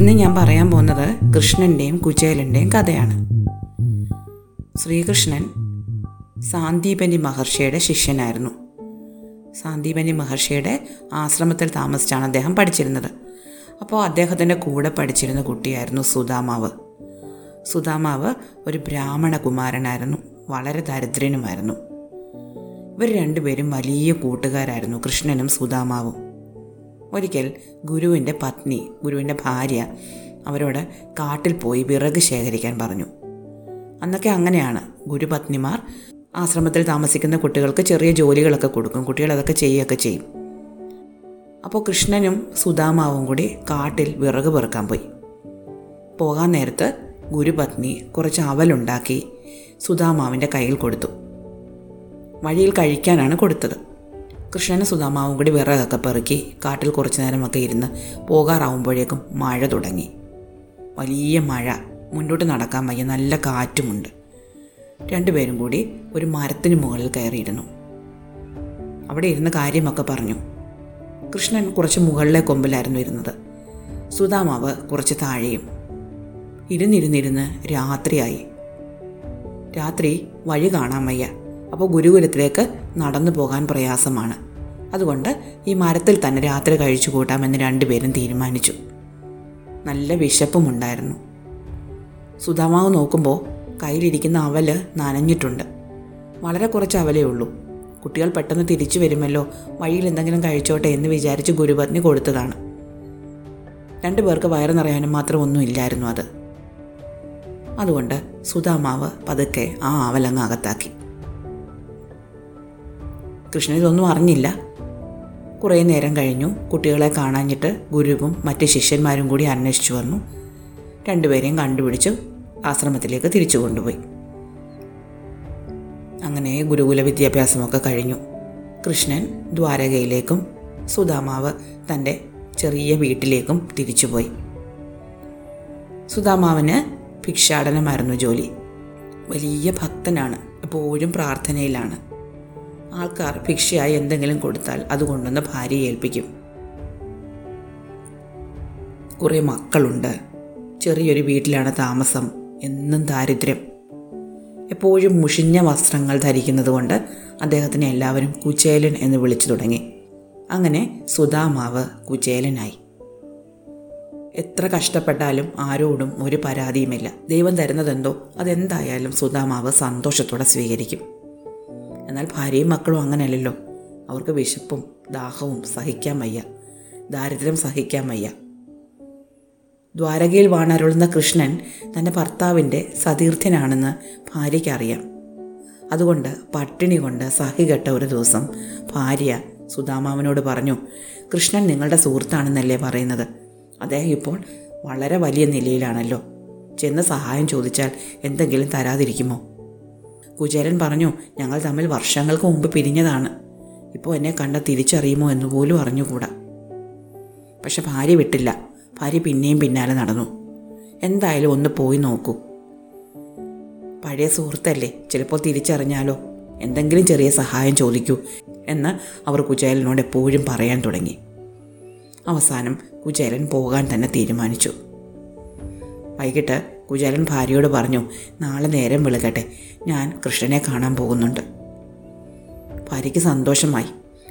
ഇന്ന് ഞാൻ പറയാൻ പോകുന്നത് കൃഷ്ണന്റെയും കുചേലന്റെയും കഥയാണ്. ശ്രീകൃഷ്ണൻ സാന്ദീപനി മഹർഷിയുടെ ശിഷ്യനായിരുന്നു. സാന്ദീപനി മഹർഷിയുടെ ആശ്രമത്തിൽ താമസിച്ചാണ് അദ്ദേഹം പഠിച്ചിരുന്നത്. അപ്പോൾ അദ്ദേഹത്തിന്റെ കൂടെ പഠിച്ചിരുന്ന കുട്ടിയായിരുന്നു സുദാമാവ് സുദാമാവ് ഒരു ബ്രാഹ്മണ കുമാരനായിരുന്നു വളരെ ദരിദ്രനുമായിരുന്നു. ഇവർ രണ്ടുപേരും വലിയ കൂട്ടുകാരായിരുന്നു കൃഷ്ണനും സുദാമാവും ഒരിക്കൽ ഗുരുവിന്റെ പത്നി ഗുരുവിന്റെ ഭാര്യ അവരോട് കാട്ടിൽ പോയി വിറക് ശേഖരിക്കാൻ പറഞ്ഞു. അന്നൊക്കെ അങ്ങനെയാണ്. ഗുരുപത്നിമാർ ആശ്രമത്തിൽ താമസിക്കുന്ന കുട്ടികൾക്ക് ചെറിയ ജോലികളൊക്കെ കൊടുക്കും. കുട്ടികൾ അതൊക്കെ ചെയ്യുകയൊക്കെ ചെയ്യും. അപ്പോൾ കൃഷ്ണനും സുധാമാവും കൂടി കാട്ടിൽ വിറക് പെറുക്കാൻ പോയി. പോകാൻ നേരത്ത് ഗുരുപത്നി കുറച്ച് അവലുണ്ടാക്കി സുധാമാവിന്റെ കയ്യിൽ കൊടുത്തു. വഴിയിൽ കഴിക്കാനാണ് കൊടുത്തത്. കൃഷ്ണനും സുധാമാവും കൂടി വിറകൊക്കെ പെറുക്കി കാട്ടിൽ കുറച്ചു നേരമൊക്കെ ഇരുന്ന് പോകാറാവുമ്പോഴേക്കും മഴ തുടങ്ങി. വലിയ മഴ. മുന്നോട്ട് നടക്കാൻ വയ്യ. നല്ല കാറ്റുമുണ്ട്. രണ്ടുപേരും കൂടി ഒരു മരത്തിന് മുകളിൽ കയറിയിരുന്നു. അവിടെ ഇരുന്ന് കാര്യമൊക്കെ പറഞ്ഞു. കൃഷ്ണൻ കുറച്ച് മുകളിലെ കൊമ്പിലായിരുന്നു ഇരുന്നത്. സുധാമാവ് കുറച്ച് താഴെയും. ഇരുന്നിരുന്നിരുന്ന് രാത്രിയായി. രാത്രി വഴി കാണാൻ വയ്യ. അപ്പോൾ ഗുരുകുലത്തിലേക്ക് നടന്നു പോകാൻ പ്രയാസമാണ്. അതുകൊണ്ട് ഈ മരത്തിൽ തന്നെ രാത്രി കഴിച്ചു കൂട്ടാമെന്ന് രണ്ടുപേരും തീരുമാനിച്ചു. നല്ല വിശപ്പുമുണ്ടായിരുന്നു. സുധാമാവ് നോക്കുമ്പോൾ കയ്യിലിരിക്കുന്ന അവൽ നനഞ്ഞിട്ടുണ്ട്. വളരെ കുറച്ച് അവലേ ഉള്ളൂ. കുട്ടികൾ പെട്ടെന്ന് തിരിച്ചു വരുമല്ലോ വഴിയിൽ എന്തെങ്കിലും കഴിച്ചോട്ടെ എന്ന് വിചാരിച്ച് ഗുരുപത്നി കൊടുത്തതാണ്. രണ്ടുപേർക്ക് വയറ് നിറയാനും മാത്രം ഒന്നും ഇല്ലായിരുന്നു അത്. അതുകൊണ്ട് സുധാമാവ് പതുക്കെ ആ അവലങ്ങ് അകത്താക്കി. കൃഷ്ണൻ ഇതൊന്നും അറിഞ്ഞില്ല. കുറേ നേരം കഴിഞ്ഞു. കുട്ടികളെ കാണാഞ്ഞിട്ട് ഗുരുവും മറ്റ് ശിഷ്യന്മാരും കൂടി അന്വേഷിച്ചു വന്നു. രണ്ടുപേരെയും കണ്ടുപിടിച്ച് ആശ്രമത്തിലേക്ക് തിരിച്ചു കൊണ്ടുപോയി. അങ്ങനെ ഗുരുകുല വിദ്യാഭ്യാസമൊക്കെ കഴിഞ്ഞു. കൃഷ്ണൻ ദ്വാരകയിലേക്കും സുധാമാവ് തന്റെ ചെറിയ വീട്ടിലേക്കും തിരിച്ചുപോയി. സുധാമാവിന് ഭിക്ഷാടനമായിരുന്നു ജോലി. വലിയ ഭക്തനാണ്. എപ്പോഴും പ്രാർത്ഥനയിലാണ്. ആൾക്കാർ ഭിക്ഷയായി എന്തെങ്കിലും കൊടുത്താൽ അത് കൊണ്ടുവന്ന് ഭാര്യയെ ഏൽപ്പിക്കും. കുറേ മക്കളുണ്ട്. ചെറിയൊരു വീട്ടിലാണ് താമസം. എന്നും ദാരിദ്ര്യം. എപ്പോഴും മുഷിഞ്ഞ വസ്ത്രങ്ങൾ ധരിക്കുന്നത് കൊണ്ട് അദ്ദേഹത്തിനെ എല്ലാവരും കുചേലൻ എന്ന് വിളിച്ചു തുടങ്ങി. അങ്ങനെ സുധാമാവ് കുചേലനായി. എത്ര കഷ്ടപ്പെട്ടാലും ആരോടും ഒരു പരാതിയുമില്ല. ദൈവം തരുന്നതെന്തോ അതെന്തായാലും സുധാമാവ് സന്തോഷത്തോടെ സ്വീകരിക്കും. എന്നാൽ ഭാര്യയും മക്കളും അങ്ങനെയല്ലല്ലോ. അവർക്ക് വിശപ്പും ദാഹവും സഹിക്കാൻ വയ്യ. ദാരിദ്ര്യം സഹിക്കാൻ വയ്യ. ദ്വാരകയിൽ വാണരുളുന്ന കൃഷ്ണൻ തന്റെ ഭർത്താവിന്റെ സതീർത്ഥ്യനാണെന്ന് ഭാര്യയ്ക്കറിയാം അതുകൊണ്ട് പട്ടിണി കൊണ്ട് സഹികെട്ട ഒരു ദിവസം ഭാര്യ സുധാമാവനോട് പറഞ്ഞു കൃഷ്ണൻ നിങ്ങളുടെ സുഹൃത്താണെന്നല്ലേ പറയുന്നത്? അദ്ദേഹം ഇപ്പോൾ വളരെ വലിയ നിലയിലാണല്ലോ. ചെന്ന് സഹായം ചോദിച്ചാൽ എന്തെങ്കിലും തരാതിരിക്കുമോ? കുചേരൻ പറഞ്ഞു ഞങ്ങൾ തമ്മിൽ വർഷങ്ങൾക്ക് മുമ്പ് പിരിഞ്ഞതാണ്. ഇപ്പോൾ എന്നെ കണ്ട തിരിച്ചറിയുമോ എന്ന് പോലും അറിഞ്ഞുകൂടാ. പക്ഷെ ഭാര്യ വിട്ടില്ല. ഭാര്യ പിന്നെയും പിന്നാലെ നടന്നു. എന്തായാലും ഒന്ന് പോയി നോക്കൂ. പഴയ സുഹൃത്തല്ലേ? ചിലപ്പോൾ തിരിച്ചറിഞ്ഞാലോ? എന്തെങ്കിലും ചെറിയ സഹായം ചോദിക്കൂ എന്ന് അവർ കുചേലനോട് എപ്പോഴും പറയാൻ തുടങ്ങി. അവസാനം കുചേലൻ പോകാൻ തന്നെ തീരുമാനിച്ചു. വൈകിട്ട് കുചേലൻ ഭാര്യയോട് പറഞ്ഞു നാളെ നേരം വിളകട്ടെ. ഞാൻ കൃഷ്ണനെ കാണാൻ പോകുന്നുണ്ട്. ഭാര്യയ്ക്ക് സന്തോഷമായി.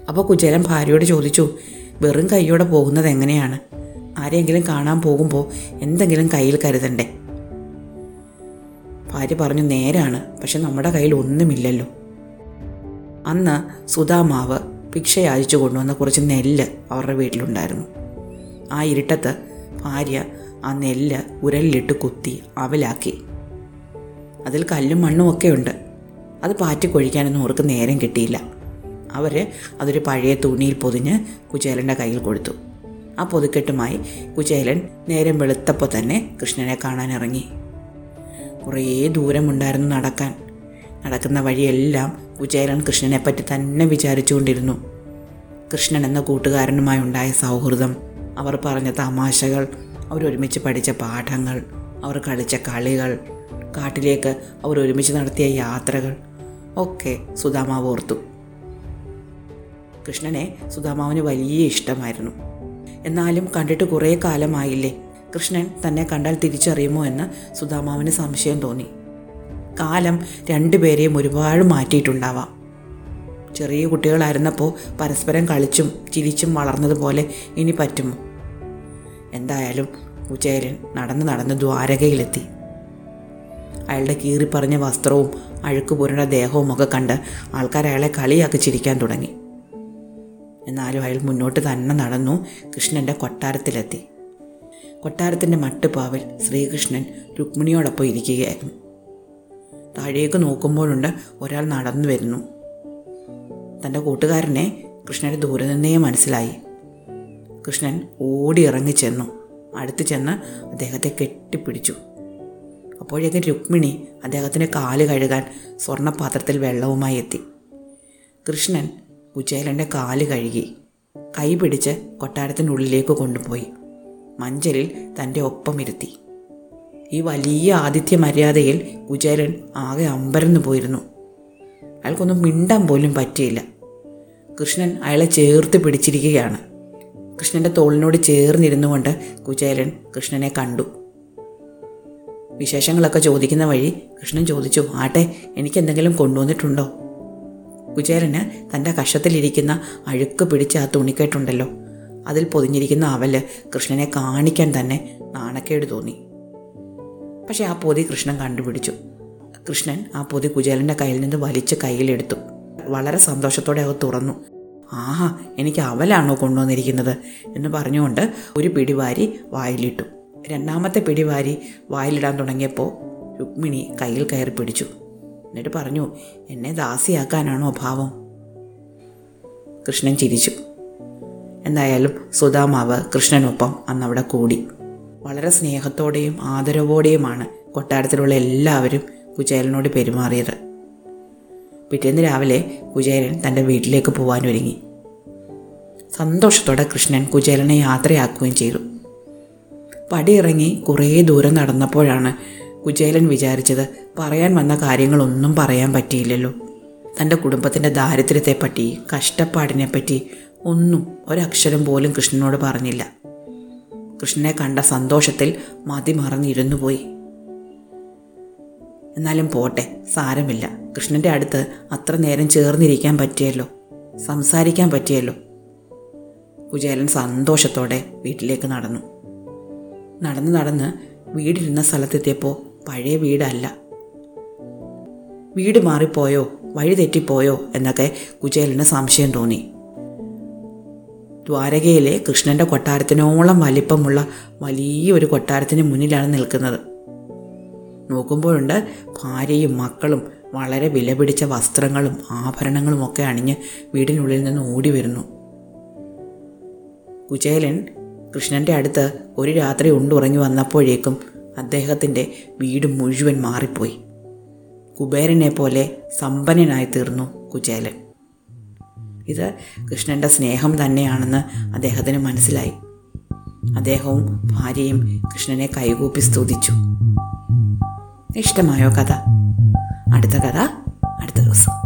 അപ്പോൾ കുചേലൻ ഭാര്യയോട് ചോദിച്ചു വെറും കൈയോടെ പോകുന്നത് എങ്ങനെയാണ്? ആരെങ്കിലും കാണാൻ പോകുമ്പോൾ എന്തെങ്കിലും കയ്യിൽ കരുതണ്ടേ? ഭാര്യ പറഞ്ഞു നേരാണ്. പക്ഷെ നമ്മുടെ കയ്യിൽ ഒന്നുമില്ലല്ലോ. അന്ന് സുധാമാവ് ഭിക്ഷ യാചിച്ചു കൊണ്ടുവന്ന കുറച്ച് നെല്ല് അവരുടെ വീട്ടിലുണ്ടായിരുന്നു. ആ ഇരുട്ടത്ത് ഭാര്യ ആ നെല്ല് ഉരലിലിട്ട് കുത്തി അവലാക്കി. അതിൽ കല്ലും മണ്ണും ഒക്കെ ഉണ്ട്. അത് പാറ്റിക്കൊഴിക്കാനൊന്നും അവർക്ക് നേരം കിട്ടിയില്ല. അവർ അതൊരു പഴയ തുണിയിൽ പൊതിഞ്ഞ് കുചേലന്റെ കയ്യിൽ കൊടുത്തു. ആ പൊതുക്കെട്ടുമായി കുചേലൻ നേരം വെളുത്തപ്പോൾ തന്നെ കൃഷ്ണനെ കാണാൻ ഇറങ്ങി. കുറേ ദൂരമുണ്ടായിരുന്നു നടക്കാൻ. നടക്കുന്ന വഴിയെല്ലാം കുചേലൻ കൃഷ്ണനെപ്പറ്റി തന്നെ വിചാരിച്ചുകൊണ്ടിരുന്നു. കൃഷ്ണൻ എന്ന കൂട്ടുകാരനുമായി ഉണ്ടായ സൗഹൃദം അവർ പറഞ്ഞ തമാശകൾ അവർ ഒരുമിച്ച് പഠിച്ച പാഠങ്ങൾ അവർ കളിച്ച കളികൾ കാട്ടിലേക്ക് അവർ ഒരുമിച്ച് നടത്തിയ യാത്രകൾ ഒക്കെ സുധാമാവ് ഓർത്തു. കൃഷ്ണനെ സുധാമാവിന് വലിയ ഇഷ്ടമായിരുന്നു. എന്നാലും കണ്ടിട്ട് കുറേ കാലമായില്ലേ കൃഷ്ണൻ തന്നെ കണ്ടാൽ തിരിച്ചറിയുമോ എന്ന് സുധാമാവിന് സംശയം തോന്നി. കാലം രണ്ടുപേരെയും ഒരുപാട് മാറ്റിയിട്ടുണ്ടാവാം. ചെറിയ കുട്ടികളായിരുന്നപ്പോൾ പരസ്പരം കളിച്ചും ചിരിച്ചും വളർന്നതുപോലെ ഇനി പറ്റുമോ? എന്തായാലും കുചേലൻ നടന്ന് നടന്ന് ദ്വാരകയിലെത്തി. അയാളുടെ കീറിപ്പറഞ്ഞ വസ്ത്രവും അഴുക്ക് ദേഹവും ഒക്കെ കണ്ട് ആൾക്കാർ അയാളെ കളിയാക്കി ചിരിക്കാൻ തുടങ്ങി. എന്നാലും അയാൾ മുന്നോട്ട് തന്നെ നടന്നു കൃഷ്ണന്റെ കൊട്ടാരത്തിലെത്തി. കൊട്ടാരത്തിന്റെ മട്ടുപാവിൽ ശ്രീകൃഷ്ണൻ രുക്മിണിയോടൊപ്പം ഇരിക്കുകയായിരുന്നു. താഴേക്ക് നോക്കുമ്പോഴുണ്ട് ഒരാൾ നടന്നു വരുന്നു. തന്റെ കൂട്ടുകാരനെ കൃഷ്ണന്റെ ദൂരെ നിന്നേ മനസ്സിലായി. കൃഷ്ണൻ ഓടി ഇറങ്ങി ചെന്നു. അടുത്ത് ചെന്ന് അദ്ദേഹത്തെ കെട്ടിപ്പിടിച്ചു. അപ്പോഴേക്കും രുക്മിണി അദ്ദേഹത്തിന് കാൽ കഴുകാൻ സ്വർണപാത്രത്തിൽ വെള്ളവുമായി എത്തി. കൃഷ്ണൻ കുചേലന്റെ കാൽ കഴുകി കൈ പിടിച്ച് കൊട്ടാരത്തിനുള്ളിലേക്ക് കൊണ്ടുപോയി. മഞ്ചലിൽ തന്റെ ഒപ്പം ഇരുത്തി. ഈ വലിയ ആതിഥ്യ മര്യാദയിൽ കുചേലൻ ആകെ അമ്പരന്നു പോയിരുന്നു. അയാൾക്കൊന്നും മിണ്ടാൻ പോലും പറ്റിയില്ല. കൃഷ്ണൻ അയാളെ ചേർത്ത് പിടിച്ചിരിക്കുകയാണ്. കൃഷ്ണന്റെ തോളിനോട് ചേർന്നിരുന്നു കൊണ്ട് കുചേലൻ കൃഷ്ണനെ കണ്ടു. വിശേഷങ്ങളൊക്കെ ചോദിക്കുന്ന വഴി കൃഷ്ണൻ ചോദിച്ചു ആട്ടെ എനിക്ക് എന്തെങ്കിലും കൊണ്ടുവന്നിട്ടുണ്ടോ? കുചേരന് തന്റെ കഷത്തിലിരിക്കുന്ന അഴുക്ക് പിടിച്ച ആ തുണിക്കെട്ടുണ്ടല്ലോ അതിൽ പൊതിഞ്ഞിരിക്കുന്ന അവൽ കൃഷ്ണനെ കാണിക്കാൻ തന്നെ നാണക്കേട് തോന്നി. പക്ഷെ ആ പൊതി കൃഷ്ണൻ കണ്ടുപിടിച്ചു. കൃഷ്ണൻ ആ പൊതി കുചേലന്റെ കയ്യിൽ നിന്ന് വലിച്ച് കയ്യിലെടുത്തു. വളരെ സന്തോഷത്തോടെ അവ തുറന്നു. ആഹാ എനിക്ക് അവലാണോ കൊണ്ടുവന്നിരിക്കുന്നത് എന്ന് പറഞ്ഞുകൊണ്ട് ഒരു പിടിവാരി വായിലിട്ടു. രണ്ടാമത്തെ പിടിവാരി വായിലിടാൻ തുടങ്ങിയപ്പോൾ രുക്മിണി കയ്യിൽ കയറി പിടിച്ചു. എന്നിട്ട് പറഞ്ഞു എന്നെ ദാസിയാക്കാനാണോ ഭാവം? കൃഷ്ണൻ ചിരിച്ചു. എന്തായാലും സുധാമാവ് കൃഷ്ണനൊപ്പം അന്നവിടെ കൂടി. വളരെ സ്നേഹത്തോടെയും ആദരവോടെയുമാണ് കൊട്ടാരത്തിലുള്ള എല്ലാവരും കുചേലനോട് പെരുമാറിയത്. പിറ്റേന്ന് രാവിലെ കുചേലൻ തന്റെ വീട്ടിലേക്ക് പോകാൻ ഒരുങ്ങി സന്തോഷത്തോടെ കൃഷ്ണൻ കുചേലനെ യാത്രയാക്കുകയും ചെയ്തു. പടിയിറങ്ങി കുറേ ദൂരം നടന്നപ്പോഴാണ് കുചേലൻ വിചാരിച്ചത് പറയാൻ വന്ന കാര്യങ്ങളൊന്നും പറയാൻ പറ്റിയില്ലല്ലോ. തന്റെ കുടുംബത്തിന്റെ ദാരിദ്ര്യത്തെപ്പറ്റി കഷ്ടപ്പാടിനെപ്പറ്റി ഒന്നും ഒരക്ഷരം പോലും കൃഷ്ണനോട് പറഞ്ഞില്ല. കൃഷ്ണനെ കണ്ട സന്തോഷത്തിൽ മതി മറന്നിരുന്നു പോയി എന്നാലും പോട്ടെ സാരമില്ല. കൃഷ്ണന്റെ അടുത്ത് അത്ര നേരം ചേർന്നിരിക്കാൻ പറ്റിയല്ലോ. സംസാരിക്കാൻ പറ്റിയല്ലോ. കുചേലൻ സന്തോഷത്തോടെ വീട്ടിലേക്ക് നടന്നു. നടന്ന് നടന്ന് വീടിരുന്ന സ്ഥലത്തെത്തിയപ്പോൾ പഴയ വീടല്ല. വീട് മാറിപ്പോയോ വഴി തെറ്റിപ്പോയോ എന്നൊക്കെ കുചേലന് സംശയം തോന്നി. ദ്വാരകയിലെ കൃഷ്ണന്റെ കൊട്ടാരത്തിനോളം വലിപ്പമുള്ള വലിയൊരു കൊട്ടാരത്തിന് മുന്നിലാണ് നിൽക്കുന്നത്. നോക്കുമ്പോഴുണ്ട് ഭാര്യയും മക്കളും വളരെ വിലപിടിച്ച വസ്ത്രങ്ങളും ആഭരണങ്ങളും ഒക്കെ അണിഞ്ഞ് വീടിനുള്ളിൽ നിന്ന് ഓടി വരുന്നു. കുചേലൻ കൃഷ്ണന്റെ അടുത്ത് ഒരു രാത്രി ഉണ്ടുറങ്ങി വന്നപ്പോഴേക്കും അദ്ദേഹത്തിന്റെ വീട് മുഴുവൻ മാറിപ്പോയി. കുബേരനെ പോലെ സമ്പന്നനായി തീർന്നു കുചേലൻ. ഇത് കൃഷ്ണന്റെ സ്നേഹം തന്നെയാണെന്ന് അദ്ദേഹത്തിന് മനസ്സിലായി. അദ്ദേഹവും ഭാര്യയും കൃഷ്ണനെ കൈകൂപ്പി സ്തുതിച്ചു. ഇഷ്ടമായോ കഥ? അടുത്ത കഥ അടുത്ത ദിവസം.